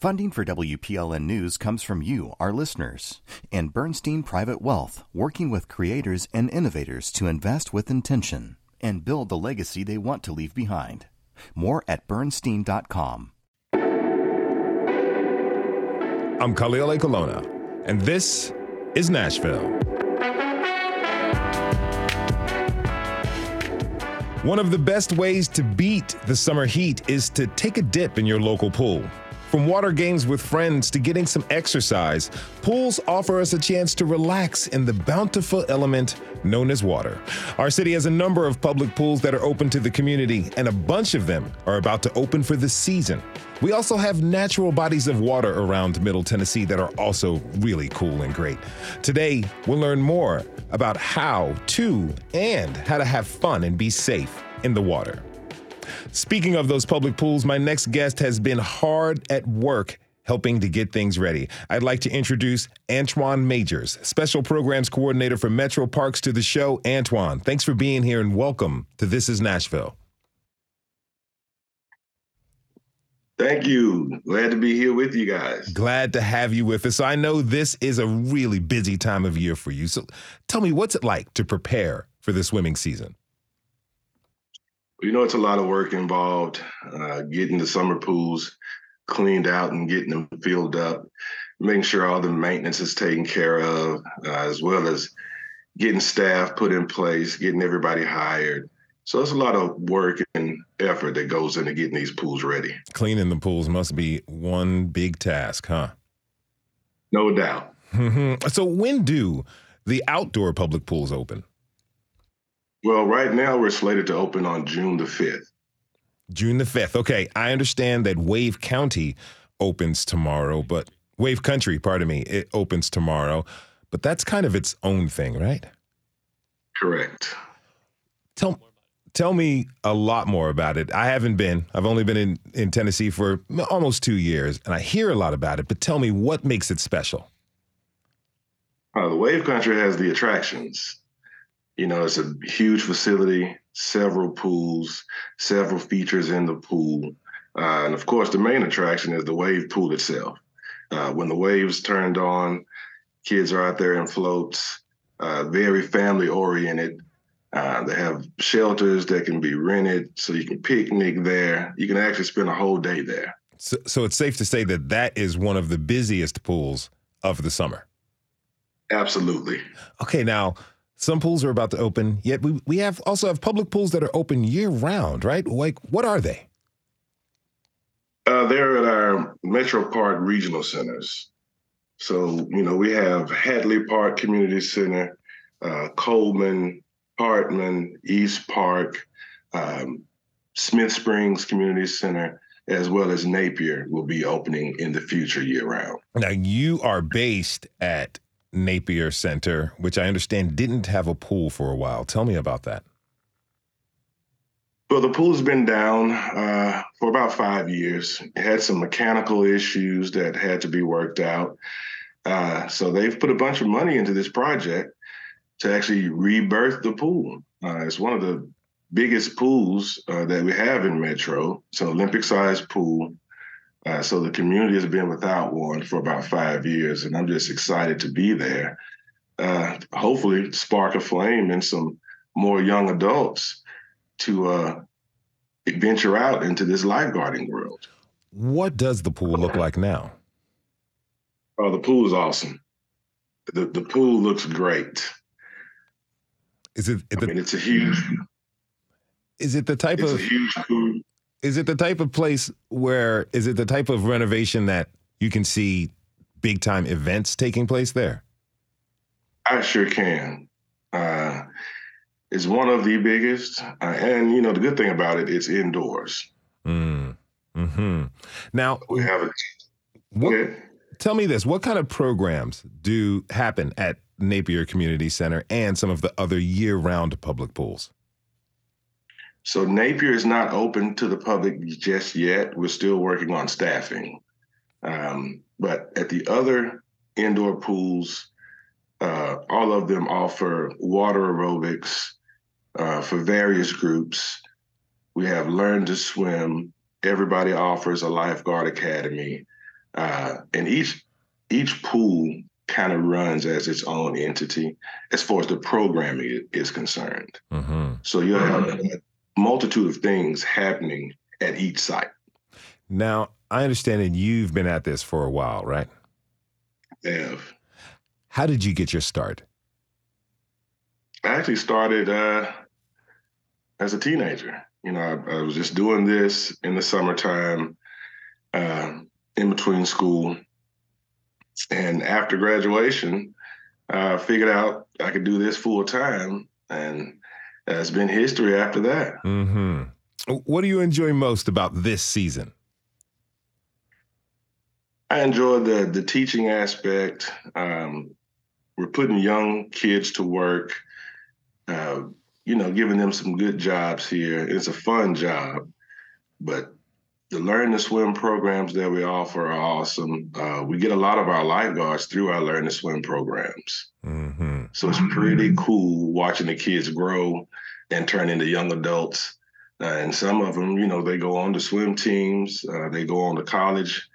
Funding for WPLN News comes from you, our listeners, and Bernstein Private Wealth, working with creators and innovators to invest with intention and build the legacy they want to leave behind. More at bernstein.com. I'm Khalil Ekulona, and this is Nashville. One of the best ways to beat the summer heat is to take a dip in your local pool. From water games with friends to getting some exercise, pools offer us a chance to relax in the bountiful element known as water. Our city has a number of public pools that are open to the community, and a bunch of them are about to open for the season. We also have natural bodies of water around Middle Tennessee that are also really cool and great. Today, we'll learn more about how to and how to have fun and be safe in the water. Speaking of those public pools, my next guest has been hard at work helping to get things ready. I'd like to introduce Antwan Majors, Special Programs Coordinator for Metro Parks, to the show. Antwan, thanks for being here and welcome to This is Nashville. Thank you. Glad to be here with you guys. Glad to have you with us. So I know this is a really busy time of year for you. So tell me, what's it like to prepare for the swimming season? You know, it's a lot of work involved uh, getting the summer pools cleaned out and getting them filled up, making sure all the maintenance is taken care of, uh, as well as getting staff put in place, getting everybody hired. So it's a lot of work and effort that goes into getting these pools ready. Cleaning the pools must be one big task, huh? No doubt. Mm-hmm. So when do the outdoor public pools open? Well, right now we're slated to open on June the 5th. June the 5th. Okay, I understand that Wave County opens tomorrow, but Wave Country, pardon me, it opens tomorrow, but that's kind of its own thing, right? Correct. Tell tell me a lot more about it. I haven't been. I've only been in in Tennessee for almost 2 years, and I hear a lot about it, but tell me what makes it special. Uh, the Wave Country has the attractions. You know, it's a huge facility, several pools, several features in the pool. Uh, and of course, the main attraction is the wave pool itself. Uh, when the waves turned on, kids are out there in floats, uh, very family oriented. Uh, they have shelters that can be rented so you can picnic there. You can actually spend a whole day there. So, so it's safe to say that that is one of the busiest pools of the summer. Absolutely. Okay, now some pools are about to open, yet we, we have also have public pools that are open year round, right? Like, what are they? Uh, they're at our Metro Park regional centers. So, you know, we have Hadley Park Community Center, uh, Coleman, Hartman, East Park, um, Smith Springs Community Center, as well as Napier will be opening in the future year round. Now, you are based at Napier Center, which I understand didn't have a pool for a while. Tell me about that. Well, the pool's been down uh, for about five years. It had some mechanical issues that had to be worked out. Uh, so they've put a bunch of money into this project to actually rebirth the pool. Uh, it's one of the biggest pools uh, that we have in Metro. It's an Olympic-sized pool. Uh, so the community has been without one for about five years, and I'm just excited to be there. Uh, hopefully, spark a flame in some more young adults to uh, venture out into this lifeguarding world. What does the pool look like now? Oh, the pool is awesome. The the pool looks great. Is it? I mean, it's a huge. Is it the type it's of a huge pool? Is it the type of place where is it the type of renovation that you can see big time events taking place there? I sure can. Uh, it's one of the biggest, uh, and you know the good thing about it, it's indoors. Mm. Hmm. Now we have a. What, Tell me this: What kind of programs do happen at Napier Community Center and some of the other year-round public pools? So Napier is not open to the public just yet. We're still working on staffing. Um, but at the other indoor pools, uh, all of them offer water aerobics uh, for various groups. We have Learn to Swim. Everybody offers a lifeguard academy. uh, and each each pool kind of runs as its own entity as far as the programming is concerned. Mm-hmm. So you have a multitude of things happening at each site. Now, I understand that you've been at this for a while, right? Have. How did you get your start? I actually started uh, as a teenager. You know, I, I, was just doing this in the summertime, uh, in between school, and after graduation, I uh, figured out I could do this full time, and it's been history after that. Mm-hmm. What do you enjoy most about this season? I enjoy the the teaching aspect. Um, we're putting young kids to work. Uh, you know, giving them some good jobs here. It's a fun job, but the learn to swim programs that we offer are awesome. Uh, we get a lot of our lifeguards through our learn to swim programs. Mm-hmm. So it's pretty cool watching the kids grow and turn into young adults. Uh, and some of them, you know, they go on to swim teams, uh, they go on to college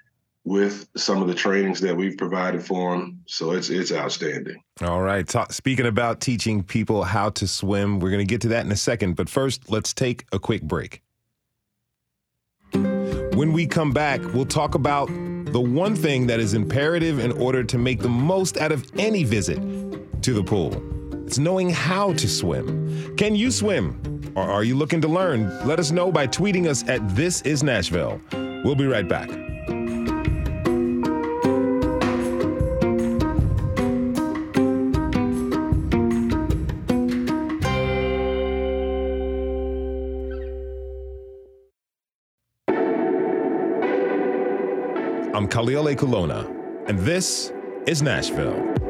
with some of the trainings that we've provided for them. So it's it's outstanding. All right. Talk, speaking about teaching people how to swim, we're going to get to that in a second. But first, let's take a quick break. When we come back, we'll talk about the one thing that is imperative in order to make the most out of any visit to the pool. It's knowing how to swim. Can you swim? Or are you looking to learn? Let us know by tweeting us at This Is Nashville. We'll be right back. I'm Khalil Ekulona, and this is Nashville.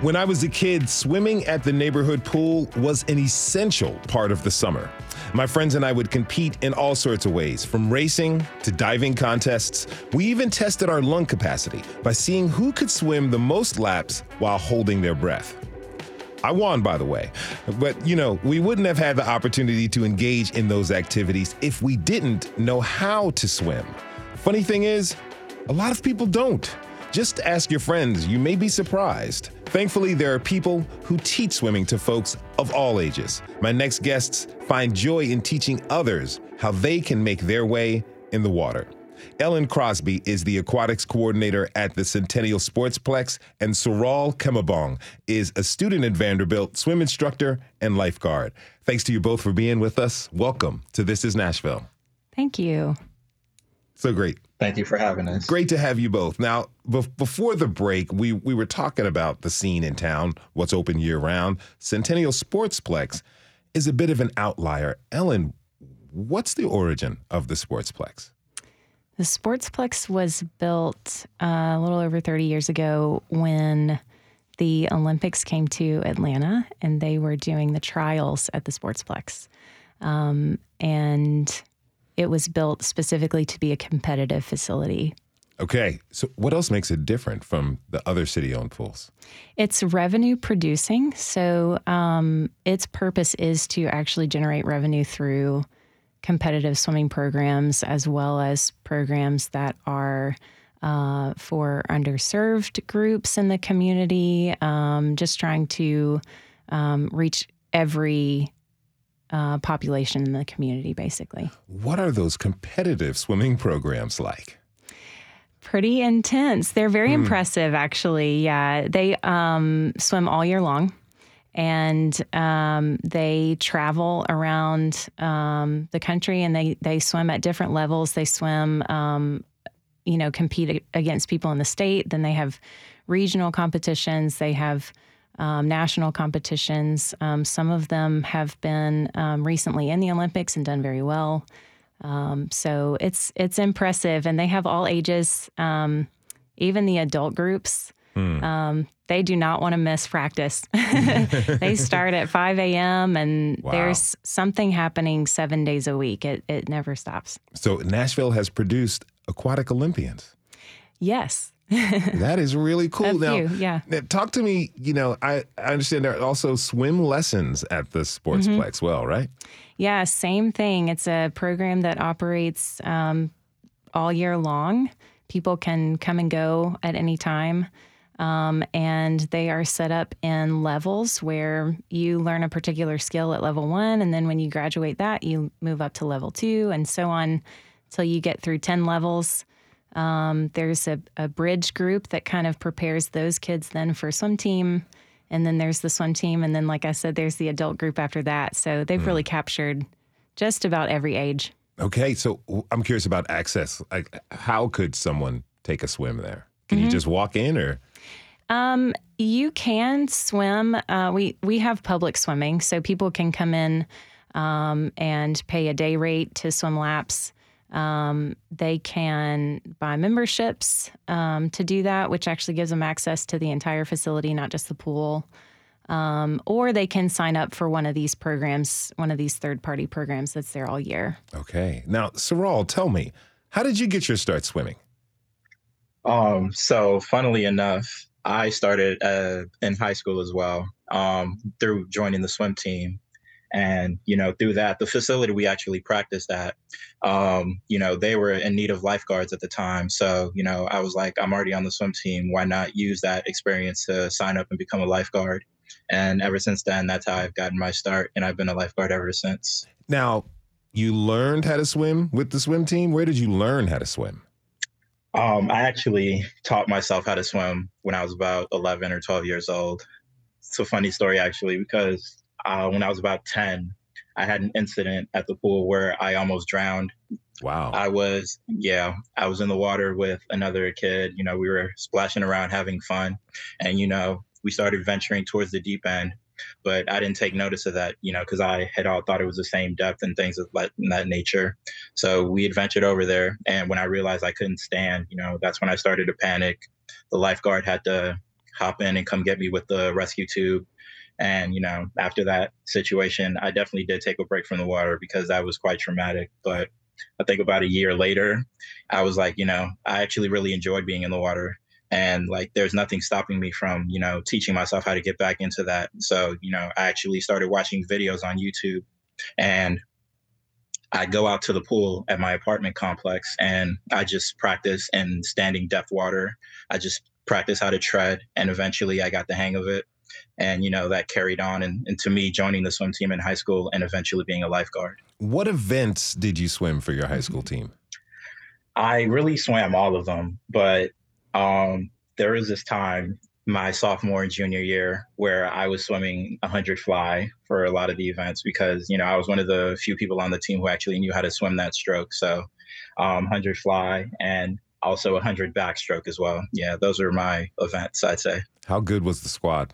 When I was a kid, swimming at the neighborhood pool was an essential part of the summer. My friends and I would compete in all sorts of ways, from racing to diving contests. We even tested our lung capacity by seeing who could swim the most laps while holding their breath. I won, by the way. But, you know, we wouldn't have had the opportunity to engage in those activities if we didn't know how to swim. Funny thing is, a lot of people don't. Just ask your friends, you may be surprised. Thankfully, there are people who teach swimming to folks of all ages. My next guests find joy in teaching others how they can make their way in the water. Ellen Crosby is the aquatics coordinator at the Centennial Sportsplex, and Seriol Kumabong is a student at Vanderbilt, swim instructor, and lifeguard. Thanks to you both for being with us. Welcome to This is Nashville. Thank you. So great. Thank you for having us. Great to have you both. Now, be- before the break, we, we were talking about the scene in town, what's open year round. Centennial Sportsplex is a bit of an outlier. Ellen, what's the origin of the Sportsplex? The Sportsplex was built uh, a little over 30 years ago when the Olympics came to Atlanta and they were doing the trials at the Sportsplex. Um, and it was built specifically to be a competitive facility. Okay. So, what else makes it different from the other city owned pools? It's revenue producing. So, um, its purpose is to actually generate revenue through competitive swimming programs as well as programs that are uh, for underserved groups in the community, um, just trying to um, reach every uh, population in the community, basically. What are those competitive swimming programs like? Pretty intense. They're very mm. impressive, actually. Yeah, they um, swim all year long and um, they travel around um, the country and they they swim at different levels. They swim, um, you know, compete against people in the state. Then they have regional competitions. They have um, national competitions. Um, some of them have been um, recently in the Olympics and done very well. so it's it's impressive, and they have all ages, even the adult groups. Um, they do not want to miss practice. they start at 5 a.m. and wow. there's something happening seven days a week. It, it never stops. So Nashville has produced aquatic Olympians. Yes. that is really cool. A now, few, yeah. now, talk to me. You know, I, I understand there are also swim lessons at the Sportsplex, Mm-hmm. well, right? Yeah, same thing. It's a program that operates um, all year long. People can come and go at any time. Um, and they are set up in levels where you learn a particular skill at level one. And then when you graduate that, you move up to level two and so on till you get through 10 levels. Um, there's a, a bridge group that kind of prepares those kids then for swim team. And then there's the swim team. And then, like I said, there's the adult group after that. So they've really captured just about every age. Okay, so I'm curious about access. Like, how could someone take a swim there? Can Mm-hmm. you just walk in, or Um, you can swim. Uh, we we have public swimming, so people can come in um, and pay a day rate to swim laps. Um, they can buy memberships um, to do that, which actually gives them access to the entire facility, not just the pool. Um, or they can sign up for one of these programs, one of these third party programs that's there all year. okay? Now, Seriol, tell me, how did you get your start swimming? Um, so funnily enough, I started uh, in high school as well um, through joining the swim team. And, you know, through that, the facility we actually practiced at, um, you know, they were in need of lifeguards at the time. So, you know, I was like, I'm already on the swim team. Why not use that experience to sign up and become a lifeguard? And ever since then, that's how I've gotten my start. And I've been a lifeguard ever since. Now, you learned how to swim with the swim team. Where did you learn how to swim? Um, I actually taught myself how to swim when I was about 11 or 12 years old. It's a funny story, actually, because uh, when I was about 10, I had an incident at the pool where I almost drowned. Wow. I was, yeah, I was in the water with another kid. You know, we were splashing around having fun. And, you know, we started venturing towards the deep end. But I didn't take notice of that, you know, because I had all thought it was the same depth and things of that, that nature. So we had ventured over there. And when I realized I couldn't stand, you know, that's when I started to panic. The lifeguard had to hop in and come get me with the rescue tube. And, you know, after that situation, I definitely did take a break from the water because that was quite traumatic. But I think about a year later, I was like, you know, I actually really enjoyed being in the water. And like, there's nothing stopping me from, you know, teaching myself how to get back into that. So, you know, I actually started watching videos on YouTube and I go out to the pool at my apartment complex and I just practice in standing depth water. I just practice how to tread and eventually I got the hang of it. And, you know, that carried on and, and to me joining the swim team in high school and eventually being a lifeguard. What events did you swim for your high school team? I really swam all of them, but um, there was this time my sophomore and junior year where I was swimming 100 fly for a lot of the events because you know I was one of the few people on the team who actually knew how to swim that stroke. So um, 100 fly and also 100 backstroke as well. Yeah, those are my events. I'd say. How good was the squad?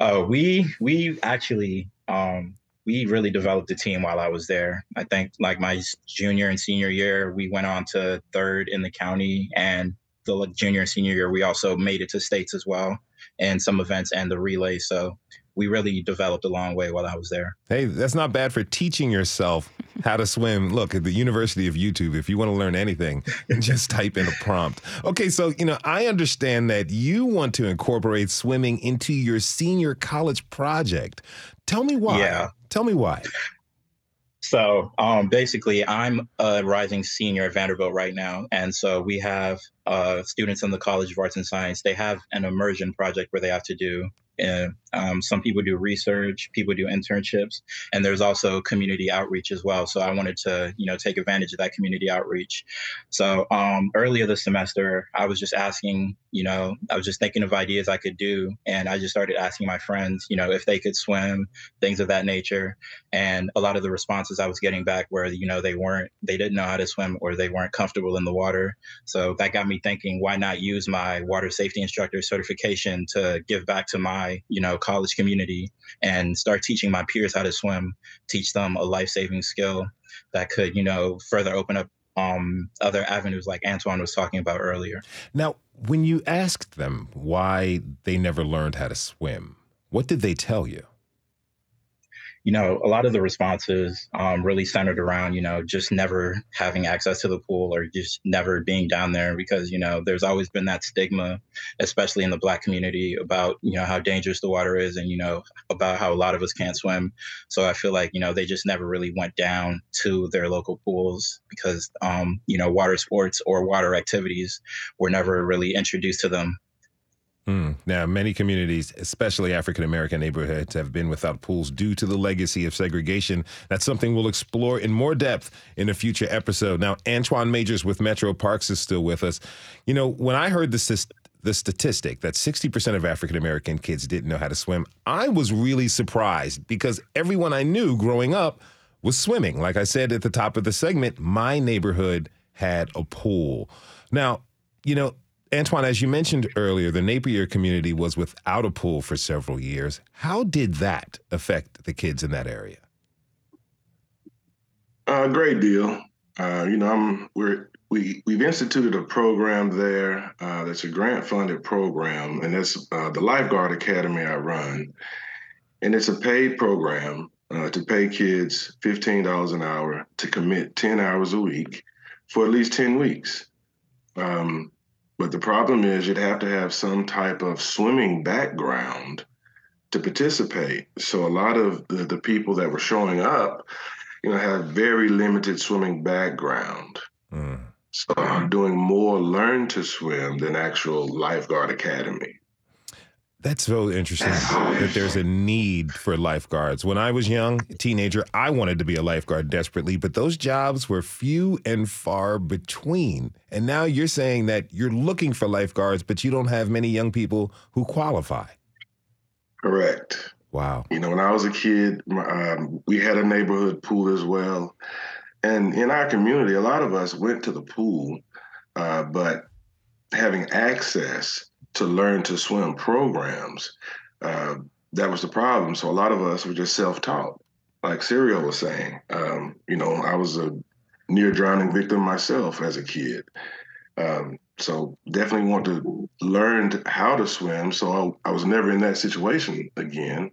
Uh, we we actually um, we really developed a team while I was there. I think like my junior and senior year, we went on to third in the county, and the junior and senior year, we also made it to states as well, and some events and the relay. So we really developed a long way while I was there. Hey, that's not bad for teaching yourself how to swim. Look, at the University of YouTube, if you want to learn anything, just type in a prompt. Okay, so, you know, I understand that you want to incorporate swimming into your senior college project. Tell me why. Yeah. Tell me why. So um, basically, I'm a rising senior at Vanderbilt right now. And so we have uh, students in the College of Arts and Science. They have an immersion project where they have to do. And um, some people do research, people do internships, and there's also community outreach as well. So I wanted to, you know, take advantage of that community outreach. So um, earlier this semester, I was just asking, you know, I was just thinking of ideas I could do, and I just started asking my friends, you know, if they could swim, things of that nature. And a lot of the responses I was getting back were, you know, they weren't, they didn't know how to swim or they weren't comfortable in the water. So that got me thinking, why not use my water safety instructor certification to give back to my, you know, college community and start teaching my peers how to swim, teach them a life saving skill that could, you know, further open up um, other avenues like Antwan was talking about earlier. Now, when you asked them why they never learned how to swim, what did they tell you? You know, a lot of the responses um, really centered around, you know, just never having access to the pool or just never being down there because, you know, there's always been that stigma, especially in the Black community, about, you know, how dangerous the water is and, you know, about how a lot of us can't swim. So I feel like, you know, they just never really went down to their local pools because, um, you know, water sports or water activities were never really introduced to them Mm. Now, many communities, especially African American neighborhoods, have been without pools due to the legacy of segregation. That's something we'll explore in more depth in a future episode. Now, Antwan Majors with Metro Parks is still with us. You know, when I heard the, the statistic that 60% of African American kids didn't know how to swim, I was really surprised because everyone I knew growing up was swimming. Like I said at the top of the segment, my neighborhood had a pool. Now, you know, Antwan, as you mentioned earlier, the Napier community was without a pool for several years. How did that affect the kids in that area? A great deal. Uh, you know, I'm, we're we we've instituted a program there uh, that's a grant funded program, and that's uh, the Lifeguard Academy I run, and it's a paid program uh, to pay kids fifteen dollars an hour to commit ten hours a week for at least ten weeks. Um, the problem is you'd have to have some type of swimming background to participate. So a lot of the, the people that were showing up, you know, have very limited swimming background. Mm. So I'm doing more learn to swim than actual lifeguard academy. That's so interesting that there's a need for lifeguards. When I was young, teenager, I wanted to be a lifeguard desperately, but those jobs were few and far between. And now you're saying that you're looking for lifeguards, but you don't have many young people who qualify. Correct. Wow. You know, when I was a kid, um, we had a neighborhood pool as well. And in our community, a lot of us went to the pool, uh, but having access to learn to swim programs. Uh, that was the problem. So a lot of us were just self-taught, like Seriol was saying. Um, you know, I was a near drowning victim myself as a kid. Um, so definitely want to learn how to swim. So I, I was never in that situation again.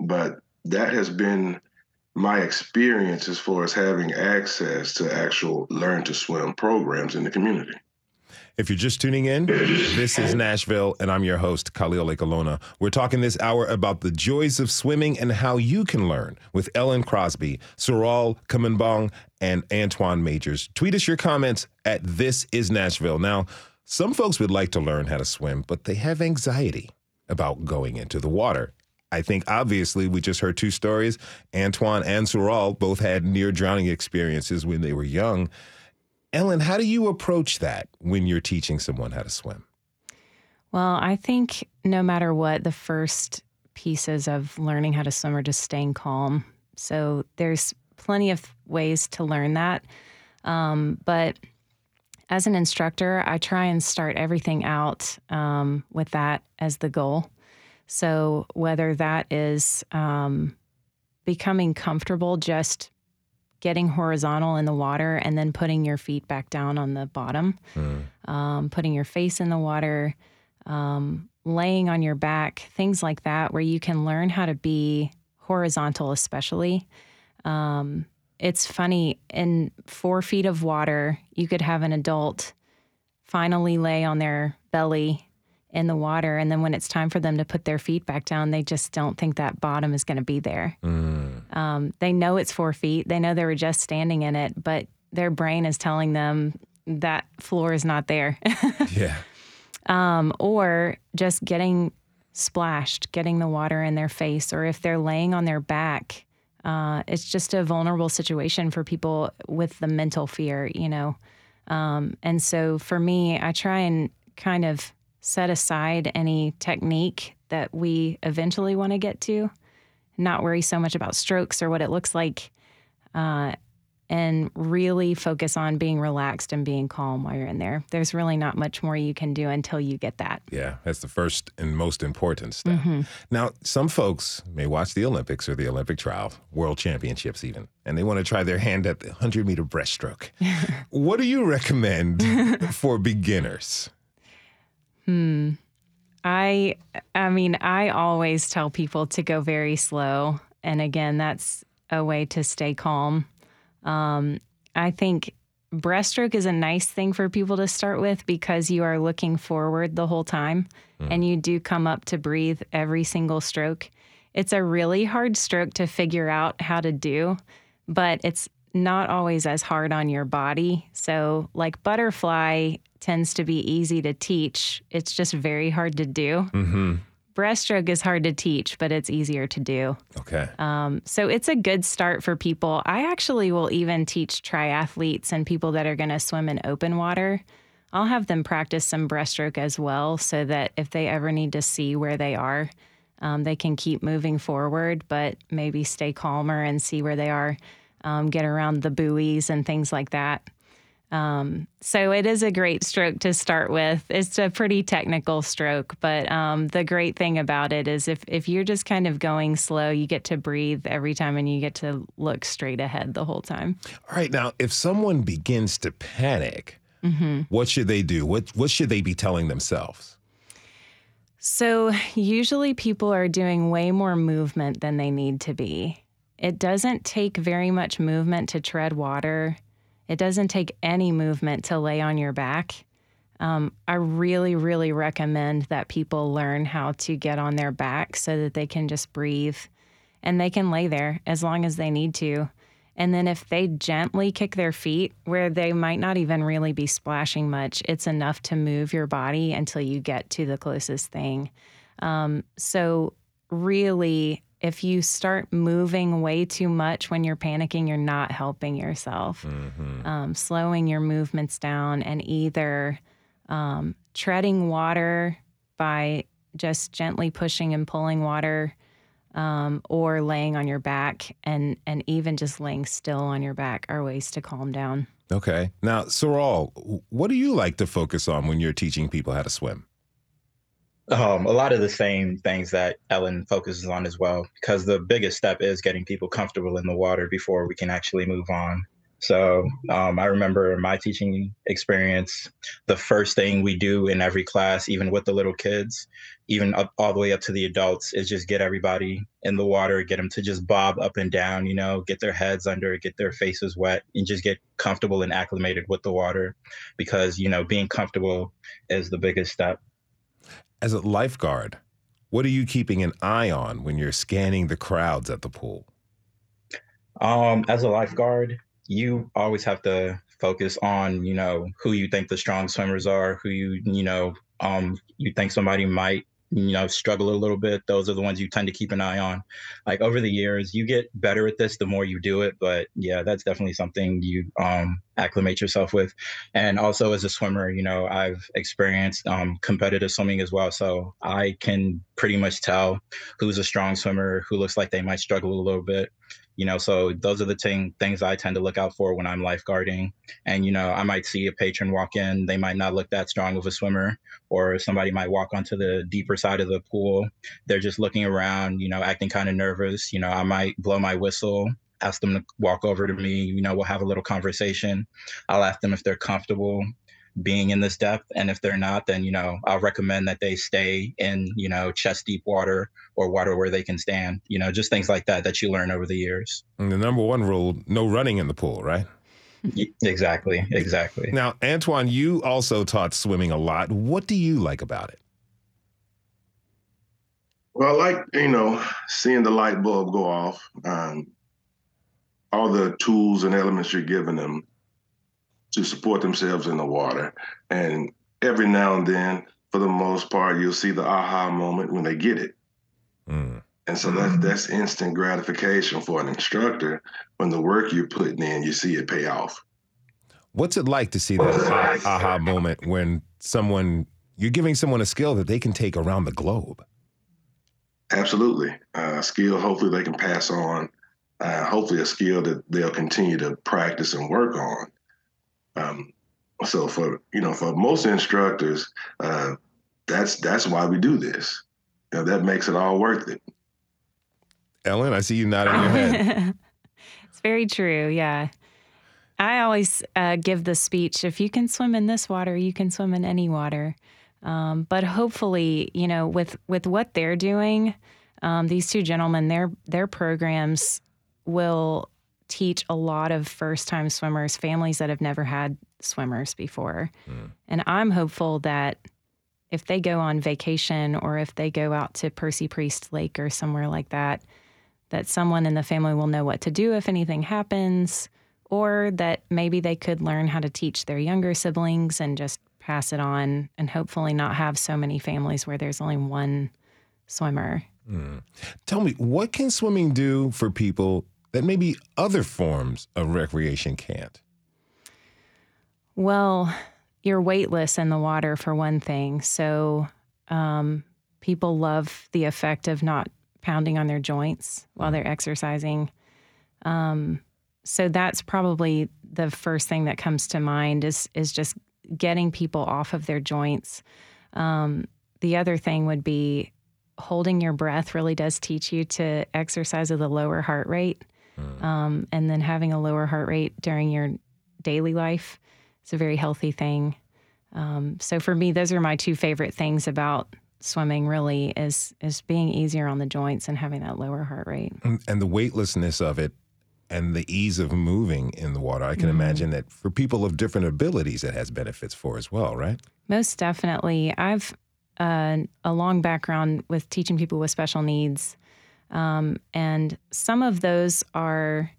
But that has been my experience as far as having access to actual learn to swim programs in the community. If you're just tuning in, this is Nashville, and I'm your host, Khalil Ekulona. We're talking this hour about the joys of swimming and how you can learn with Ellen Crosby, Seriol Kumabong, and Antwan Majors. Tweet us your comments at This Is Nashville. Now, some folks would like to learn how to swim, but they have anxiety about going into the water. I think obviously we just heard two stories. Antwan and Seriol both had near drowning experiences when they were young. Ellen, how do you approach that when you're teaching someone how to swim? Well, I think no matter what, the first pieces of learning how to swim are just staying calm. So there's plenty of ways to learn that. Um, but as an instructor, I try and start everything out um, with that as the goal. So whether that is um, becoming comfortable just getting horizontal in the water and then putting your feet back down on the bottom, mm. um, putting your face in the water, um, laying on your back, things like that, where you can learn how to be horizontal, especially. Um, it's funny, in four feet of water, you could have an adult finally lay on their belly in the water. And then when it's time for them to put their feet back down, they just don't think that bottom is going to be there. Mm. Um, they know it's four feet, they know they were just standing in it, but their brain is telling them that floor is not there. yeah. Um, or just getting splashed, getting the water in their face, or if they're laying on their back. Uh, it's just a vulnerable situation for people with the mental fear, you know. Um, and so for me, I try and kind of set aside any technique that we eventually want to get to, not worry so much about strokes or what it looks like, uh, and really focus on being relaxed and being calm while you're in there. There's really not much more you can do until you get that. Yeah, that's the first and most important step. Mm-hmm. Now, some folks may watch the Olympics or the Olympic trial, world championships even, and they want to try their hand at the 100 meter breaststroke. what do you recommend for beginners? Hmm. I I mean, I always tell people to go very slow and again, that's a way to stay calm. Um, I think breaststroke is a nice thing for people to start with because you are looking forward the whole time mm. and you do come up to breathe every single stroke. It's a really hard stroke to figure out how to do, but it's not always as hard on your body. So, like butterfly tends to be easy to teach, it's just very hard to do. Mm-hmm breaststroke is hard to teach, but it's easier to do. Okay. Um, so it's a good start for people. I actually will even teach triathletes and people that are going to swim in open water. I'll have them practice some breaststroke as well so that if they ever need to see where they are, um, they can keep moving forward, but maybe stay calmer and see where they are, um, get around the buoys and things like that. Um, so it is a great stroke to start with. It's a pretty technical stroke, but um, the great thing about it is if, if you're just kind of going slow, you get to breathe every time and you get to look straight ahead the whole time. All right. Now, if someone begins to panic, mm-hmm. what should they do? What, what should they be telling themselves? So, usually people are doing way more movement than they need to be. It doesn't take very much movement to tread water it doesn't take any movement to lay on your back. Um, I really, really recommend that people learn how to get on their back so that they can just breathe and they can lay there as long as they need to. And then if they gently kick their feet where they might not even really be splashing much, it's enough to move your body until you get to the closest thing. Um, so, really, if you start moving way too much when you're panicking, you're not helping yourself. Mm-hmm. Um, slowing your movements down and either um, treading water by just gently pushing and pulling water. Um, or laying on your back and and even just laying still on your back are ways to calm down. Okay. Now, Seriol, what do you like to focus on when you're teaching people how to swim? Um, a lot of the same things that Ellen focuses on as well, because the biggest step is getting people comfortable in the water before we can actually move on. So um, I remember my teaching experience. The first thing we do in every class, even with the little kids, even up all the way up to the adults, is just get everybody in the water, get them to just bob up and down, you know, get their heads under, get their faces wet, and just get comfortable and acclimated with the water, because you know being comfortable is the biggest step. As a lifeguard, what are you keeping an eye on when you're scanning the crowds at the pool? Um, as a lifeguard, you always have to focus on, you know, who you think the strong swimmers are, who you, you know, um, you think somebody might you know struggle a little bit those are the ones you tend to keep an eye on. Like over the years you get better at this the more you do it but yeah that's definitely something you um acclimate yourself with. And also as a swimmer you know i've experienced um, competitive swimming as well so i can pretty much tell who's a strong swimmer who looks like they might struggle a little bit you know so those are the t- things i tend to look out for when i'm lifeguarding. And you know i might see a patron walk in they might not look that strong of a swimmer or somebody might walk onto the deeper side of the pool. They're just looking around you know acting kind of nervous. You know i might blow my whistle ask them to walk over to me you know we'll have a little conversation. I'll ask them if they're comfortable being in this depth. And if they're not, then, you know, I'll recommend that they stay in, you know, chest deep water or water where they can stand, you know, just things like that that you learn over the years. And the number one rule no running in the pool, right? Exactly. Exactly. Now, Antwan, you also taught swimming a lot. What do you like about it? Well, I like, you know, seeing the light bulb go off, um, all the tools and elements you're giving them to support themselves in the water. And every now and then, for the most part, you'll see the aha moment when they get it. Mm. And so that's that's instant gratification for an instructor when the work you're putting in, you see it pay off. What's it like to see that aha moment when someone you're giving someone a skill that they can take around the globe? Absolutely, uh, skill. Hopefully, they can pass on. Uh, hopefully, a skill that they'll continue to practice and work on. Um, so for you know for most instructors, uh, that's that's why we do this. You know, that makes it all worth it. Ellen, I see you nodding your head. it's very true. Yeah. I always uh, give the speech if you can swim in this water, you can swim in any water. Um, but hopefully, you know, with, with what they're doing, um, these two gentlemen, their their programs will teach a lot of first time swimmers, families that have never had swimmers before. Mm. And I'm hopeful that if they go on vacation or if they go out to Percy Priest Lake or somewhere like that, that someone in the family will know what to do if anything happens, or that maybe they could learn how to teach their younger siblings and just pass it on and hopefully not have so many families where there's only one swimmer. Mm. Tell me, what can swimming do for people that maybe other forms of recreation can't? Well, you're weightless in the water for one thing. So um, people love the effect of not pounding on their joints while they're exercising. Um, so that's probably the first thing that comes to mind is is just getting people off of their joints. Um, the other thing would be holding your breath really does teach you to exercise at a lower heart rate. Mm. Um, and then having a lower heart rate during your daily life is a very healthy thing. Um, so for me, those are my two favorite things about swimming. Really, is is being easier on the joints and having that lower heart rate. And the weightlessness of it, and the ease of moving in the water. I can mm-hmm. imagine that for people of different abilities, it has benefits for as well, right? Most definitely. I've uh, a long background with teaching people with special needs. Um, and some of those are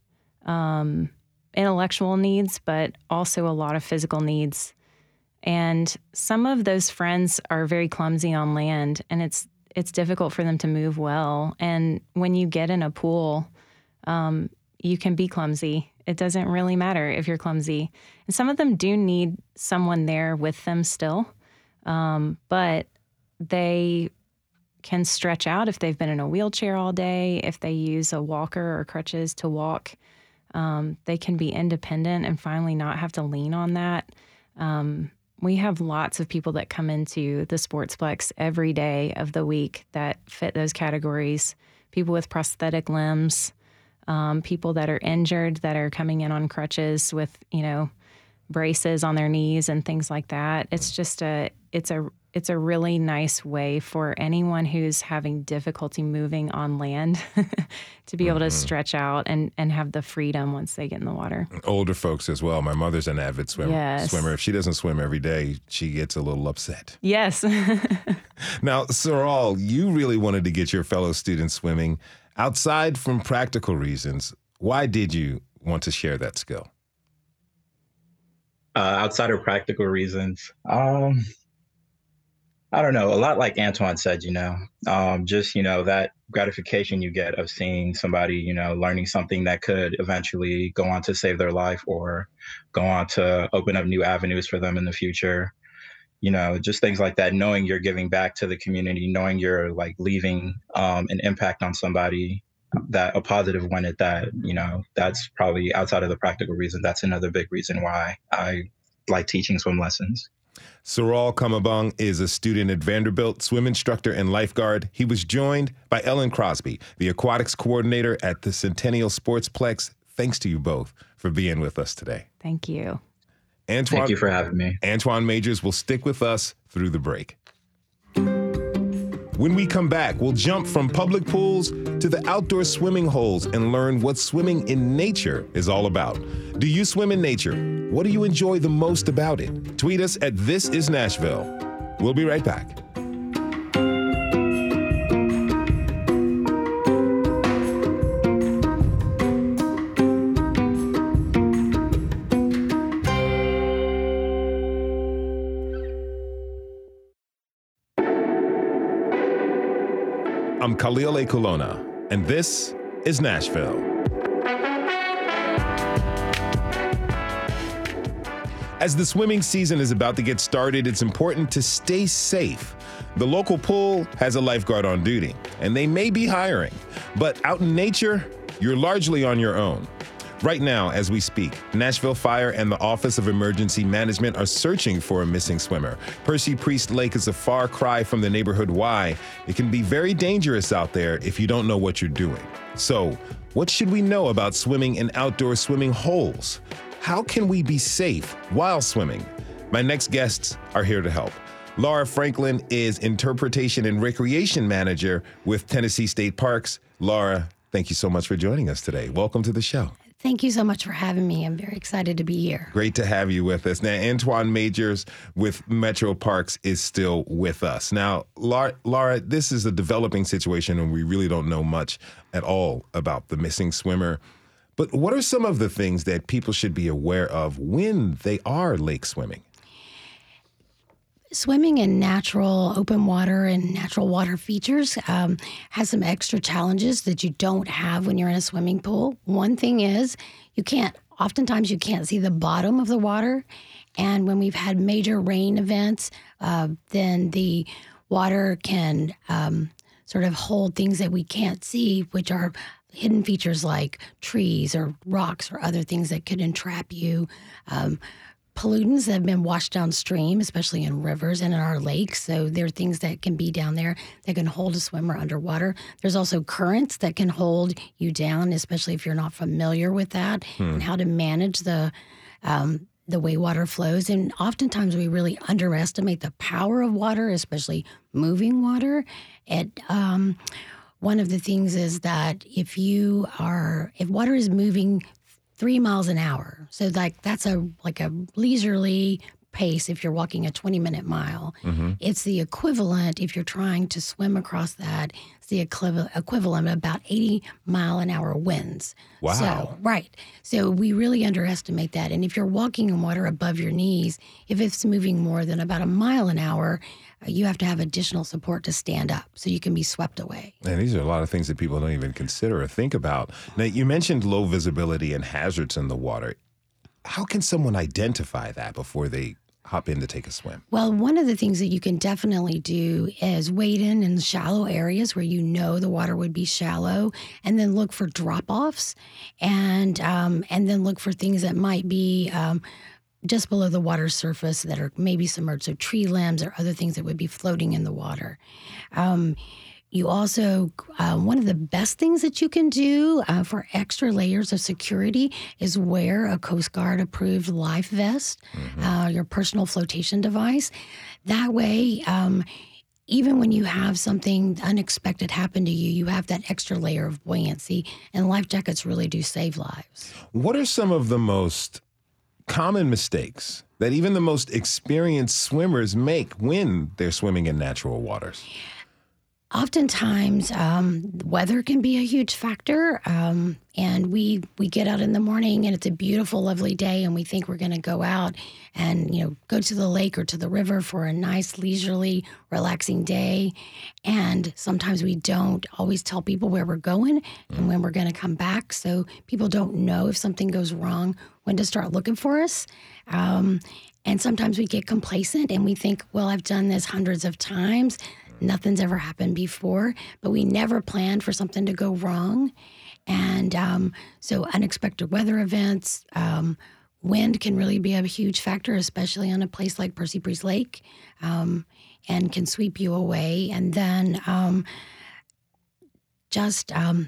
um, intellectual needs, but also a lot of physical needs. And some of those friends are very clumsy on land, and it's it's difficult for them to move well. And when you get in a pool, um, you can be clumsy. It doesn't really matter if you're clumsy. And some of them do need someone there with them still, um, but they can stretch out if they've been in a wheelchair all day, if they use a walker or crutches to walk. Um, they can be independent and finally not have to lean on that. Um, we have lots of people that come into the Sportsplex every day of the week that fit those categories people with prosthetic limbs, um, people that are injured that are coming in on crutches with, you know, braces on their knees and things like that. It's just a it's a it's a really nice way for anyone who's having difficulty moving on land to be able to mm-hmm. stretch out and, and have the freedom once they get in the water. Older folks as well. My mother's an avid swimmer. Yes. Swimmer. If she doesn't swim every day, she gets a little upset. Yes. now, Seriol, you really wanted to get your fellow students swimming. Outside from practical reasons, why did you want to share that skill? Uh, outside of practical reasons, um, I don't know. A lot like Antwan said, you know, um, just you know that gratification you get of seeing somebody, you know, learning something that could eventually go on to save their life or go on to open up new avenues for them in the future. You know, just things like that. Knowing you're giving back to the community, knowing you're like leaving um, an impact on somebody that a positive one at that. You know, that's probably outside of the practical reason. That's another big reason why I like teaching swim lessons. Seriol Kumabong is a student at Vanderbilt, swim instructor and lifeguard. He was joined by Ellen Crosby, the aquatics coordinator at the Centennial Sportsplex. Thanks to you both for being with us today. Thank you. Antwan, Thank you for having me. Antwan Majors will stick with us through the break. When we come back, we'll jump from public pools to the outdoor swimming holes and learn what swimming in nature is all about. Do you swim in nature? What do you enjoy the most about it? Tweet us at This Is Nashville. We'll be right back. Khalil Ekulona, and this is Nashville. As the swimming season is about to get started, it's important to stay safe. The local pool has a lifeguard on duty, and they may be hiring, but out in nature, you're largely on your own. Right now, as we speak, Nashville Fire and the Office of Emergency Management are searching for a missing swimmer. Percy Priest Lake is a far cry from the neighborhood Y. It can be very dangerous out there if you don't know what you're doing. So, what should we know about swimming in outdoor swimming holes? How can we be safe while swimming? My next guests are here to help. Laura Franklin is Interpretation and Recreation Manager with Tennessee State Parks. Laura, thank you so much for joining us today. Welcome to the show. Thank you so much for having me. I'm very excited to be here. Great to have you with us. Now, Antwan Majors with Metro Parks is still with us. Now, Laura, Laura, this is a developing situation, and we really don't know much at all about the missing swimmer. But what are some of the things that people should be aware of when they are lake swimming? Swimming in natural open water and natural water features um, has some extra challenges that you don't have when you're in a swimming pool. One thing is you can't, oftentimes, you can't see the bottom of the water. And when we've had major rain events, uh, then the water can um, sort of hold things that we can't see, which are hidden features like trees or rocks or other things that could entrap you. Um, pollutants that have been washed downstream, especially in rivers and in our lakes. So there are things that can be down there that can hold a swimmer underwater. There's also currents that can hold you down, especially if you're not familiar with that hmm. and how to manage the um, the way water flows. And oftentimes we really underestimate the power of water, especially moving water. It um, one of the things is that if you are if water is moving three miles an hour. So like that's a like a leisurely pace if you're walking a 20 minute mile. Mm-hmm. It's the equivalent if you're trying to swim across that. It's the equivalent of about 80 mile an hour winds. Wow. So, right. So we really underestimate that. And if you're walking in water above your knees, if it's moving more than about a mile an hour, you have to have additional support to stand up so you can be swept away. And these are a lot of things that people don't even consider or think about. Now, you mentioned low visibility and hazards in the water. How can someone identify that before they hop in to take a swim? Well, one of the things that you can definitely do is wade in in shallow areas where you know the water would be shallow, and then look for drop offs, and um, and then look for things that might be. Um, just below the water surface that are maybe submerged, so tree limbs or other things that would be floating in the water. Um, you also, uh, one of the best things that you can do uh, for extra layers of security is wear a Coast Guard approved life vest, mm-hmm. uh, your personal flotation device. That way, um, even when you have something unexpected happen to you, you have that extra layer of buoyancy, and life jackets really do save lives. What are some of the most common mistakes that even the most experienced swimmers make when they're swimming in natural waters? Oftentimes, um, weather can be a huge factor, um, and we we get out in the morning and it's a beautiful, lovely day, and we think we're going to go out and you know go to the lake or to the river for a nice, leisurely, relaxing day. And sometimes we don't always tell people where we're going and when we're going to come back, so people don't know if something goes wrong when to start looking for us. Um, and sometimes we get complacent and we think, well, I've done this hundreds of times Nothing's ever happened before, but we never planned for something to go wrong. And um, so, unexpected weather events, um, wind can really be a huge factor, especially on a place like Percy Priest Lake, um, and can sweep you away. And then um, just um,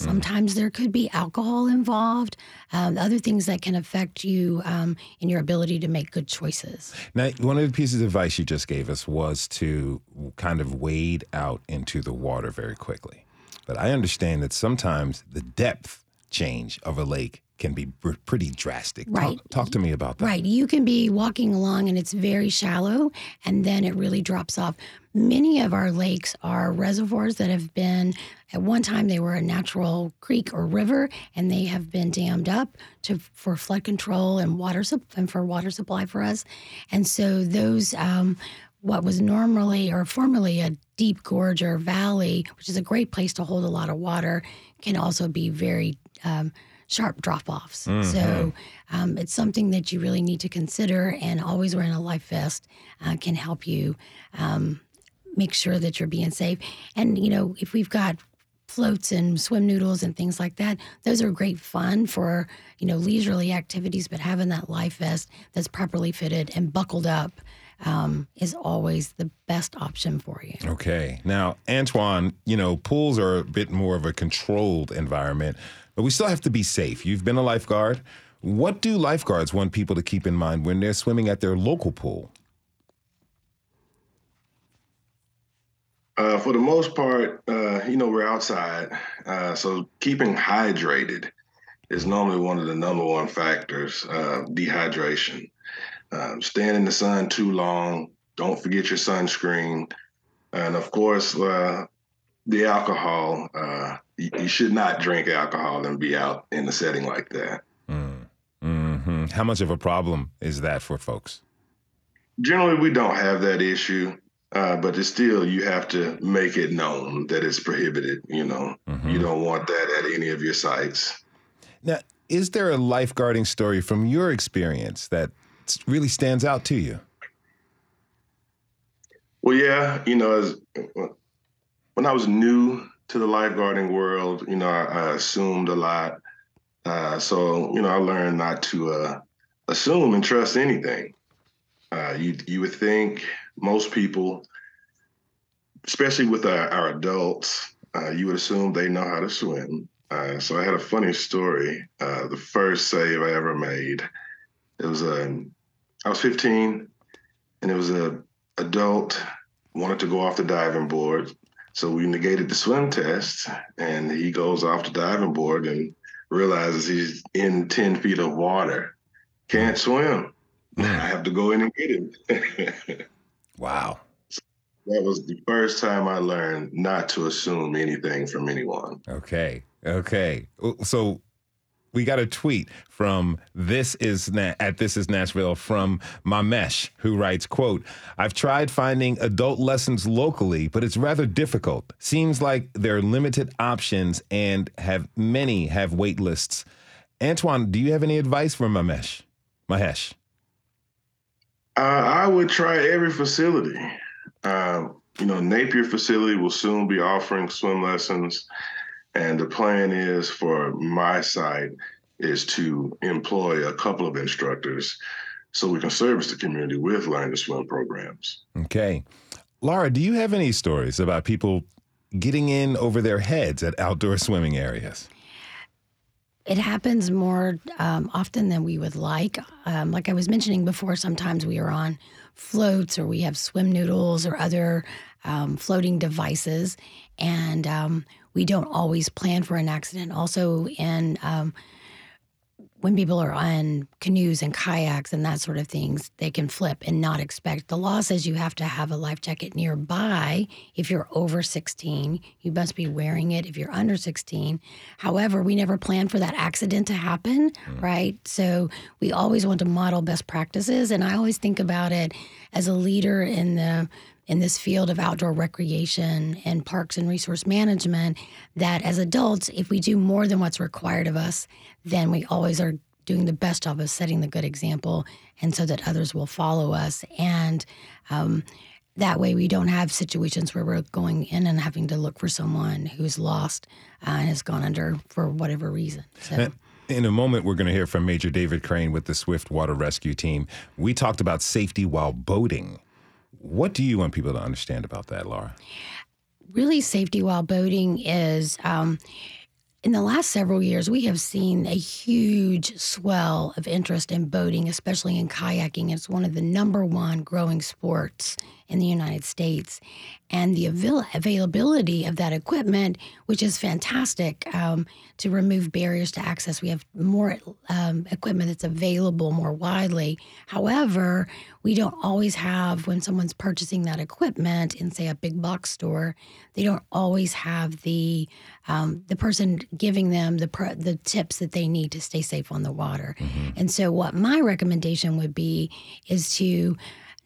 Mm-hmm. Sometimes there could be alcohol involved, um, other things that can affect you um, in your ability to make good choices. Now, one of the pieces of advice you just gave us was to kind of wade out into the water very quickly. But I understand that sometimes the depth change of a lake can be pretty drastic. Right. Talk, talk, to me about that. Right. You can be walking along and it's very shallow and then it really drops off. Many of our lakes are reservoirs that have been, at one time, they were a natural creek or river and they have been dammed up to for flood control and water and for water supply for us. And so those, um, what was normally or formerly a deep gorge or valley, which is a great place to hold a lot of water, can also be very um, sharp drop offs. Mm-hmm. So um, it's something that you really need to consider, and always wearing a life vest uh, can help you um, make sure that you're being safe. And, you know, if we've got floats and swim noodles and things like that, those are great fun for, you know, leisurely activities, but having that life vest that's properly fitted and buckled up. Um, is always the best option for you. Okay. Now, Antwan, you know, pools are a bit more of a controlled environment. But we still have to be safe. You've been a lifeguard. What do lifeguards want people to keep in mind when they're swimming at their local pool? Uh, for the most part, uh, you know, we're outside, uh, so keeping hydrated is normally one of the number one factors. Uh, dehydration, um, staying in the sun too long. Don't forget your sunscreen, and of course, uh, the alcohol. Uh, you, you, should not drink alcohol and be out in a setting like that. Mm. Mm-hmm. How much of a problem is that for folks? Generally, we don't have that issue. Uh, but it's still you have to make it known that it's prohibited. You know, mm-hmm. you don't want that at any of your sites. Now, is there a lifeguarding story from your experience that really stands out to you? Well, yeah, you know, as when I was new to the lifeguarding world, you know, I, I assumed a lot. Uh, so, you know, I learned not to uh, assume and trust anything. Uh, you you would think most people, especially with our, our adults, uh, you would assume they know how to swim. Uh, so I had a funny story. Uh, the first save I ever made, it was a, um, I was 15, and it was a adult wanted to go off the diving board. So we negated the swim test, and he goes off the diving board and realizes he's in 10 feet of water, can't swim. I have to go in and get him. wow. That was the first time I learned not to assume anything from anyone. Okay. Okay. So we got a tweet from this is Na- at this is Nashville from Mamesh who writes quote I've tried finding adult lessons locally but it's rather difficult seems like there are limited options and have many have wait lists Antwan do you have any advice for Mamesh Mahesh uh, I would try every facility um, you know Napier facility will soon be offering swim lessons and the plan is for my site is to employ a couple of instructors so we can service the community with learn to swim programs. Okay. Laura, do you have any stories about people getting in over their heads at outdoor swimming areas? It happens more um, often than we would like. Um, like I was mentioning before, sometimes we are on floats or we have swim noodles or other um, floating devices, and um, we don't always plan for an accident. Also, in um, when people are on canoes and kayaks and that sort of things, they can flip and not expect. The law says you have to have a life jacket nearby. If you're over 16, you must be wearing it if you're under 16. However, we never plan for that accident to happen, mm. right? So we always want to model best practices. And I always think about it as a leader in the in this field of outdoor recreation and parks and resource management that as adults, if we do more than what's required of us, then we always are doing the best job of setting the good example and so that others will follow us. And um, that way we don't have situations where we're going in and having to look for someone who's lost uh, and has gone under for whatever reason. So. In a moment, we're going to hear from Major David Crane with the Swift Water Rescue Team. We talked about safety while boating. What do you want people to understand about that, Laura? Really, safety while boating is. Um, in the last several years, we have seen a huge swell of interest in boating, especially in kayaking. It's one of the number one growing sports in the United States. And the avail- availability of that equipment, which is fantastic um, to remove barriers to access. We have more um, equipment that's available more widely. However, we don't always have, when someone's purchasing that equipment in, say, a big box store, they don't always have the um, the person giving them the pr- the tips that they need to stay safe on the water. Mm-hmm. And so, what my recommendation would be is to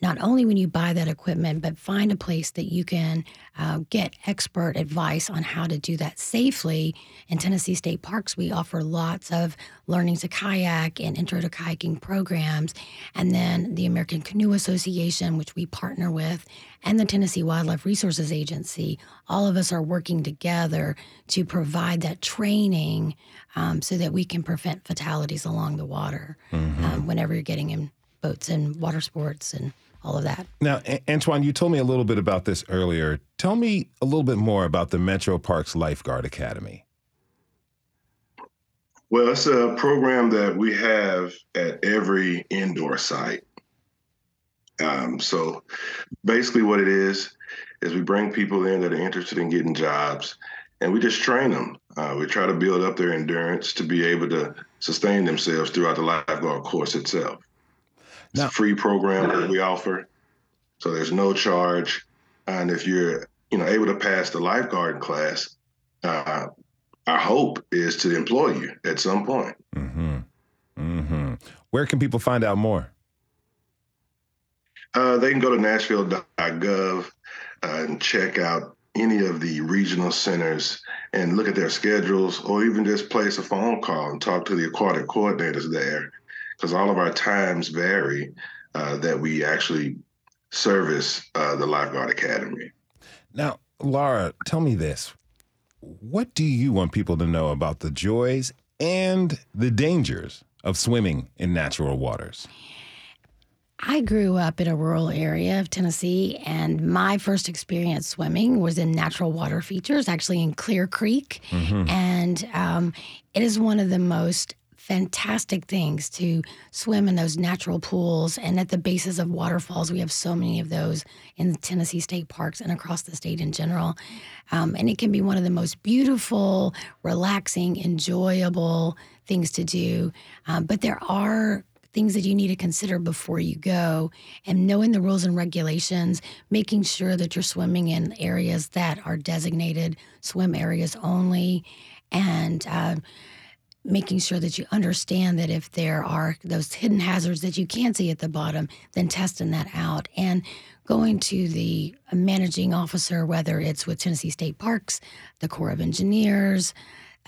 not only when you buy that equipment, but find a place that you can uh, get expert advice on how to do that safely. In Tennessee State Parks, we offer lots of learning to kayak and intro to kayaking programs. And then the American Canoe Association, which we partner with, and the Tennessee Wildlife Resources Agency, all of us are working together to provide that training um, so that we can prevent fatalities along the water mm-hmm. um, whenever you're getting in boats and water sports and all of that. Now, Antwan, you told me a little bit about this earlier. Tell me a little bit more about the Metro Parks Lifeguard Academy. Well, it's a program that we have at every indoor site. Um, so basically, what it is, is we bring people in that are interested in getting jobs, and we just train them. Uh, we try to build up their endurance to be able to sustain themselves throughout the lifeguard course itself. It's now, a free program that we offer, so there's no charge. And if you're, you know, able to pass the lifeguard class, uh, our hope is to employ you at some point. Mm-hmm. Mm-hmm. Where can people find out more? Uh, they can go to nashville.gov uh, and check out any of the regional centers and look at their schedules, or even just place a phone call and talk to the aquatic coordinators there, because all of our times vary uh, that we actually service uh, the Lifeguard Academy. Now, Laura, tell me this. What do you want people to know about the joys and the dangers of swimming in natural waters? I grew up in a rural area of Tennessee, and my first experience swimming was in natural water features, actually in Clear Creek. Mm-hmm. And um, it is one of the most fantastic things to swim in those natural pools and at the bases of waterfalls. We have so many of those in the Tennessee state parks and across the state in general. Um, and it can be one of the most beautiful, relaxing, enjoyable things to do. Um, but there are things that you need to consider before you go and knowing the rules and regulations, making sure that you're swimming in areas that are designated swim areas only, and uh, making sure that you understand that if there are those hidden hazards that you can't see at the bottom, then testing that out. And going to the managing officer, whether it's with Tennessee State Parks, the Corps of Engineers,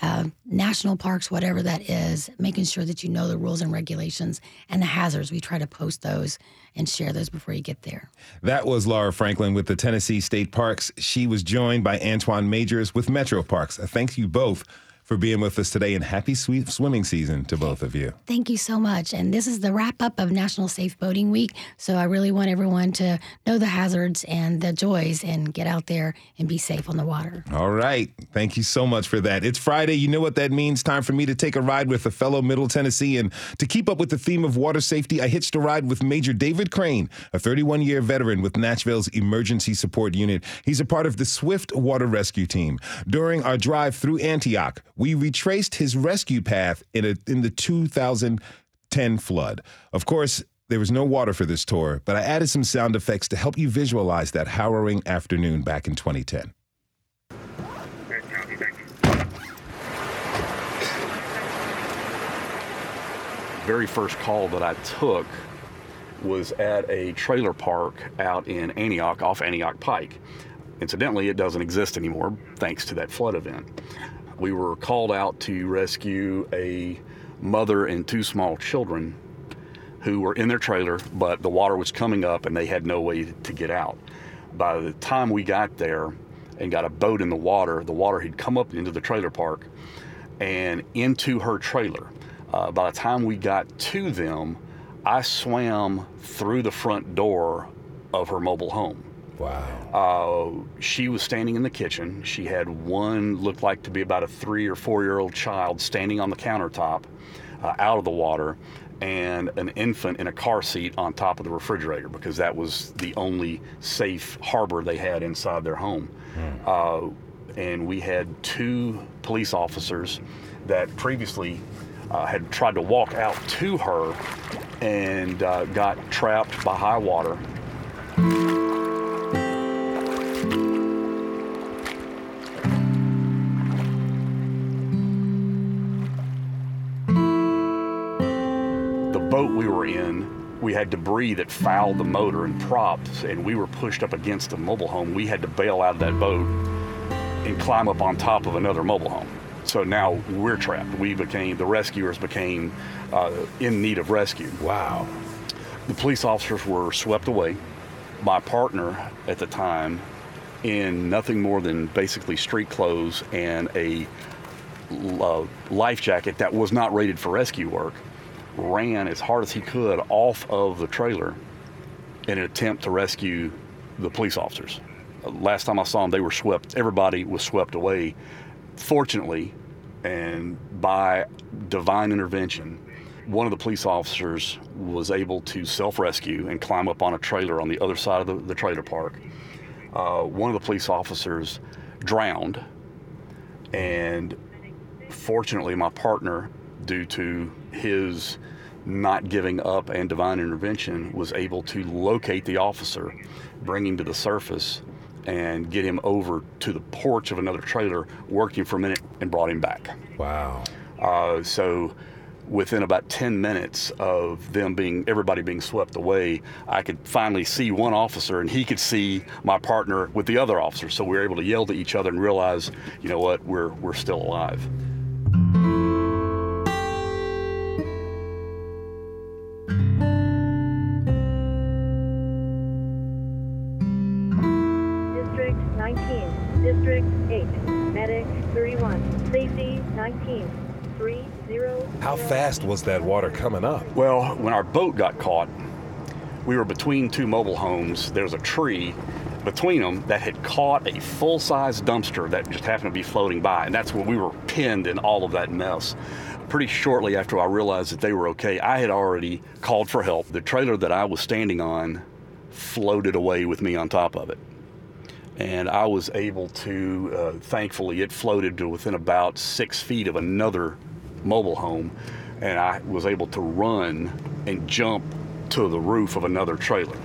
uh, national parks, whatever that is, making sure that you know the rules and regulations and the hazards. We try to post those and share those before you get there. That was Laura Franklin with the Tennessee State Parks. She was joined by Antwan Majors with Metro Parks. Thank you both for being with us today and happy sweet swimming season to both of you. Thank you so much. And this is the wrap up of National Safe Boating Week. So I really want everyone to know the hazards and the joys and get out there and be safe on the water. All right. Thank you so much for that. It's Friday. You know what that means. Time for me to take a ride with a fellow Middle Tennessean. To keep up with the theme of water safety, I hitched a ride with Major David Crane, a 31 year veteran with Nashville's Emergency Support Unit. He's a part of the Swift Water Rescue Team. During our drive through Antioch, we retraced his rescue path in, a, in the 2010 flood. Of course, there was no water for this tour, but I added some sound effects to help you visualize that harrowing afternoon back in 2010. Very first call that I took was at a trailer park out in Antioch off Antioch Pike. Incidentally, it doesn't exist anymore thanks to that flood event. We were called out to rescue a mother and two small children who were in their trailer, but the water was coming up and they had no way to get out. By the time we got there and got a boat in the water, the water had come up into the trailer park and into her trailer. Uh, by the time we got to them, I swam through the front door of her mobile home. Wow. Uh, she was standing in the kitchen. She had one looked like to be about a three or four year old child standing on the countertop uh, out of the water, and an infant in a car seat on top of the refrigerator because that was the only safe harbor they had inside their home. Hmm. Uh, and we had two police officers that previously uh, had tried to walk out to her and uh, got trapped by high water. Had debris that fouled the motor and props, and we were pushed up against a mobile home. We had to bail out of that boat and climb up on top of another mobile home. So now we're trapped. We became, the rescuers became uh, in need of rescue. Wow. The police officers were swept away. My partner at the time, in nothing more than basically street clothes and a uh, life jacket that was not rated for rescue work, ran as hard as he could off of the trailer in an attempt to rescue the police officers. Last time I saw them, they were swept, everybody was swept away. Fortunately, and by divine intervention, one of the police officers was able to self rescue and climb up on a trailer on the other side of the, the trailer park. uh, one of the police officers drowned, and fortunately, my partner, due to his not giving up and divine intervention, was able to locate the officer, bring him to the surface, and get him over to the porch of another trailer, worked him for a minute, and brought him back. Wow. Uh, so within about 10 minutes of them being everybody being swept away i could finally see one officer and he could see my partner with the other officer so we were able to yell to each other and realize you know what we're we're still alive was that water coming up? well when our boat got caught we were between two mobile homes. There was a tree between them that had caught a full-size dumpster that just happened to be floating by and that's where we were pinned in all of that mess. Pretty shortly after i realized that they were okay i had already called for help. The trailer that i was standing on floated away with me on top of it. And I was able to, uh, thankfully, it floated to within about six feet of another mobile home, and I was able to run and jump to the roof of another trailer.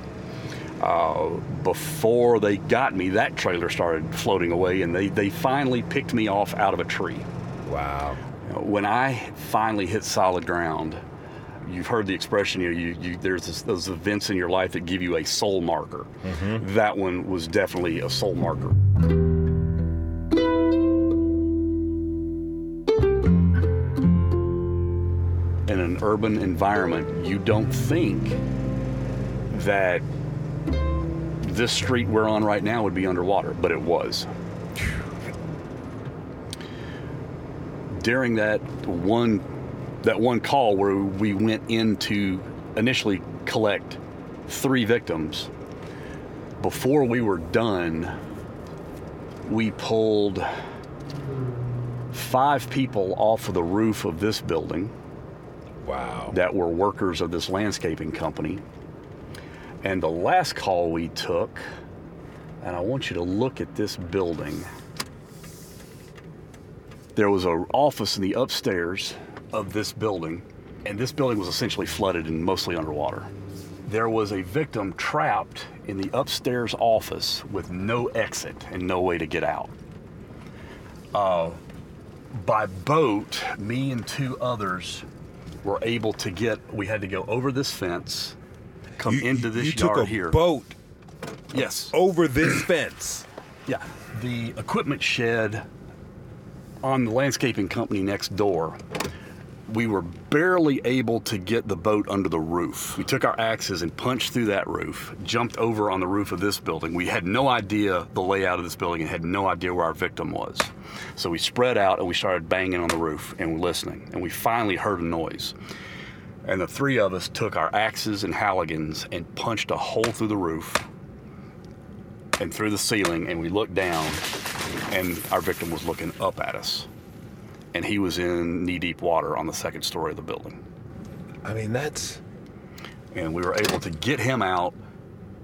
Uh, before they got me, that trailer started floating away, and they, they finally picked me off out of a tree. Wow. When I finally hit solid ground, you've heard the expression you know, you, you there's this, those events in your life that give you a soul marker that one was definitely a soul marker in an urban environment you don't think that this street we're on right now would be underwater but it was. During that one that one call where we went in to initially collect three victims before we were done we pulled five people off of the roof of this building Wow. that were workers of this landscaping company and the last call we took and i want you to look at this building there was an office in the upstairs of this building, and this building was essentially flooded and mostly underwater. There was a victim trapped in the upstairs office with no exit and no way to get out. Uh, by boat, me and two others were able to get. We had to go over this fence, come You- into this you yard took a here. boat Yes. over this fence. Yeah, the equipment shed on the landscaping company next door, we were barely able to get the boat under the roof. We took our axes and punched through that roof, jumped over on the roof of this building. We had no idea the layout of this building and had no idea where our victim was. So we spread out and we started banging on the roof and listening. And we finally heard a noise. And the three of us took our axes and halligans and punched a hole through the roof and through the ceiling and we looked down and our victim was looking up at us and he was in knee deep water on the second story of the building I mean, that's and we were able to get him out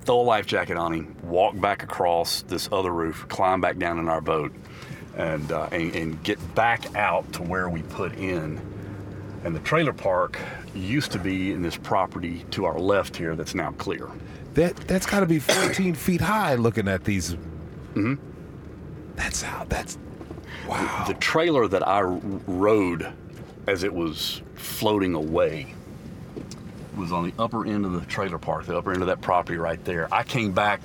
throw a life jacket on him walk back across this other roof climb back down in our boat and, uh, and, and get back out to where we put in and the trailer park used to be in this property to our left here that's now clear that that's got to be 14 feet high. Looking at these. Mm-hmm. That's how. That's wow. the trailer that I rode as it was floating away was on the upper end of the trailer park, the upper end of that property right there. I came back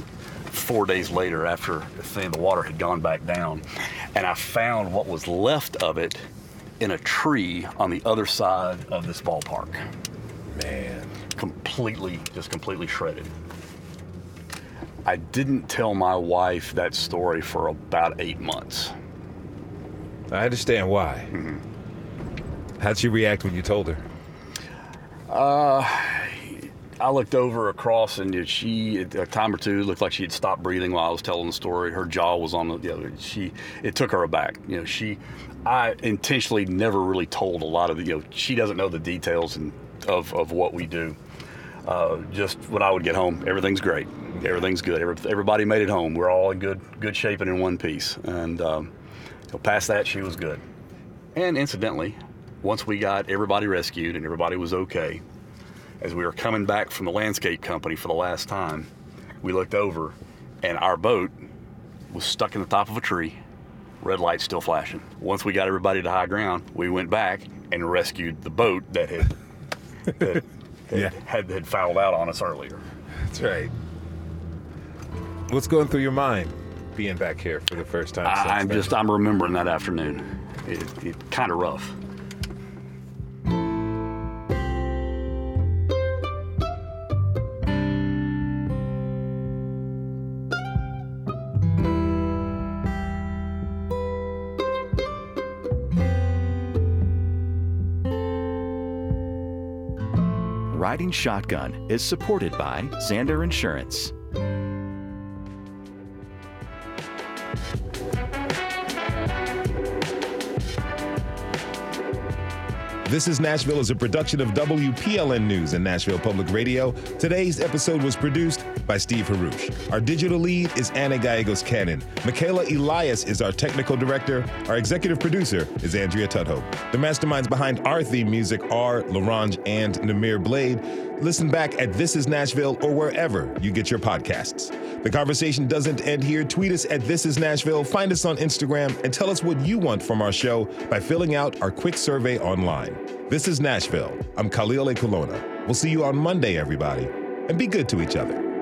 four days later after saying the water had gone back down, and I found what was left of it in a tree on the other side of this ballpark, Man. completely, just completely shredded. I didn't tell my wife that story for about eight months. I understand why. How'd she react when you told her? I looked over across, and she, at a time or two, looked like she had stopped breathing while I was telling the story. Her jaw was on the, know, she, it took her aback. You know, she, I intentionally never really told a lot of the, you know, she doesn't know the details and of, of what we do. Uh, just when I would get home, everything's great. everything's good. Everybody made it home. We're all in good good shape and in one piece. And um, past that, she was good. And incidentally, once we got everybody rescued and everybody was okay, as we were coming back from the landscape company for the last time, we looked over and our boat was stuck in the top of a tree, red light still flashing. Once we got everybody to high ground, we went back and rescued the boat that had that yeah. had, had fouled out on us earlier. That's right. What's going through your mind being back here for the first time? I, am just I'm remembering that afternoon. It, it kind of rough. Riding Shotgun is supported by Xander Insurance. This is Nashville is a production of WPLN News and Nashville Public Radio. Today's episode was produced by Steve Haruch. Our digital lead is Anna Gallegos Cannon. Michaela Elias is our technical director. Our executive producer is Andrea Tudhope. The masterminds behind our theme music are LaRange and Namir Blade. Listen back at This Is Nashville or wherever you get your podcasts. The conversation doesn't end here. Tweet us at This Is Nashville, find us on Instagram, and tell us what you want from our show by filling out our quick survey online. This is Nashville. I'm Khalil Ekulona. We'll see you on Monday, everybody, and be good to each other.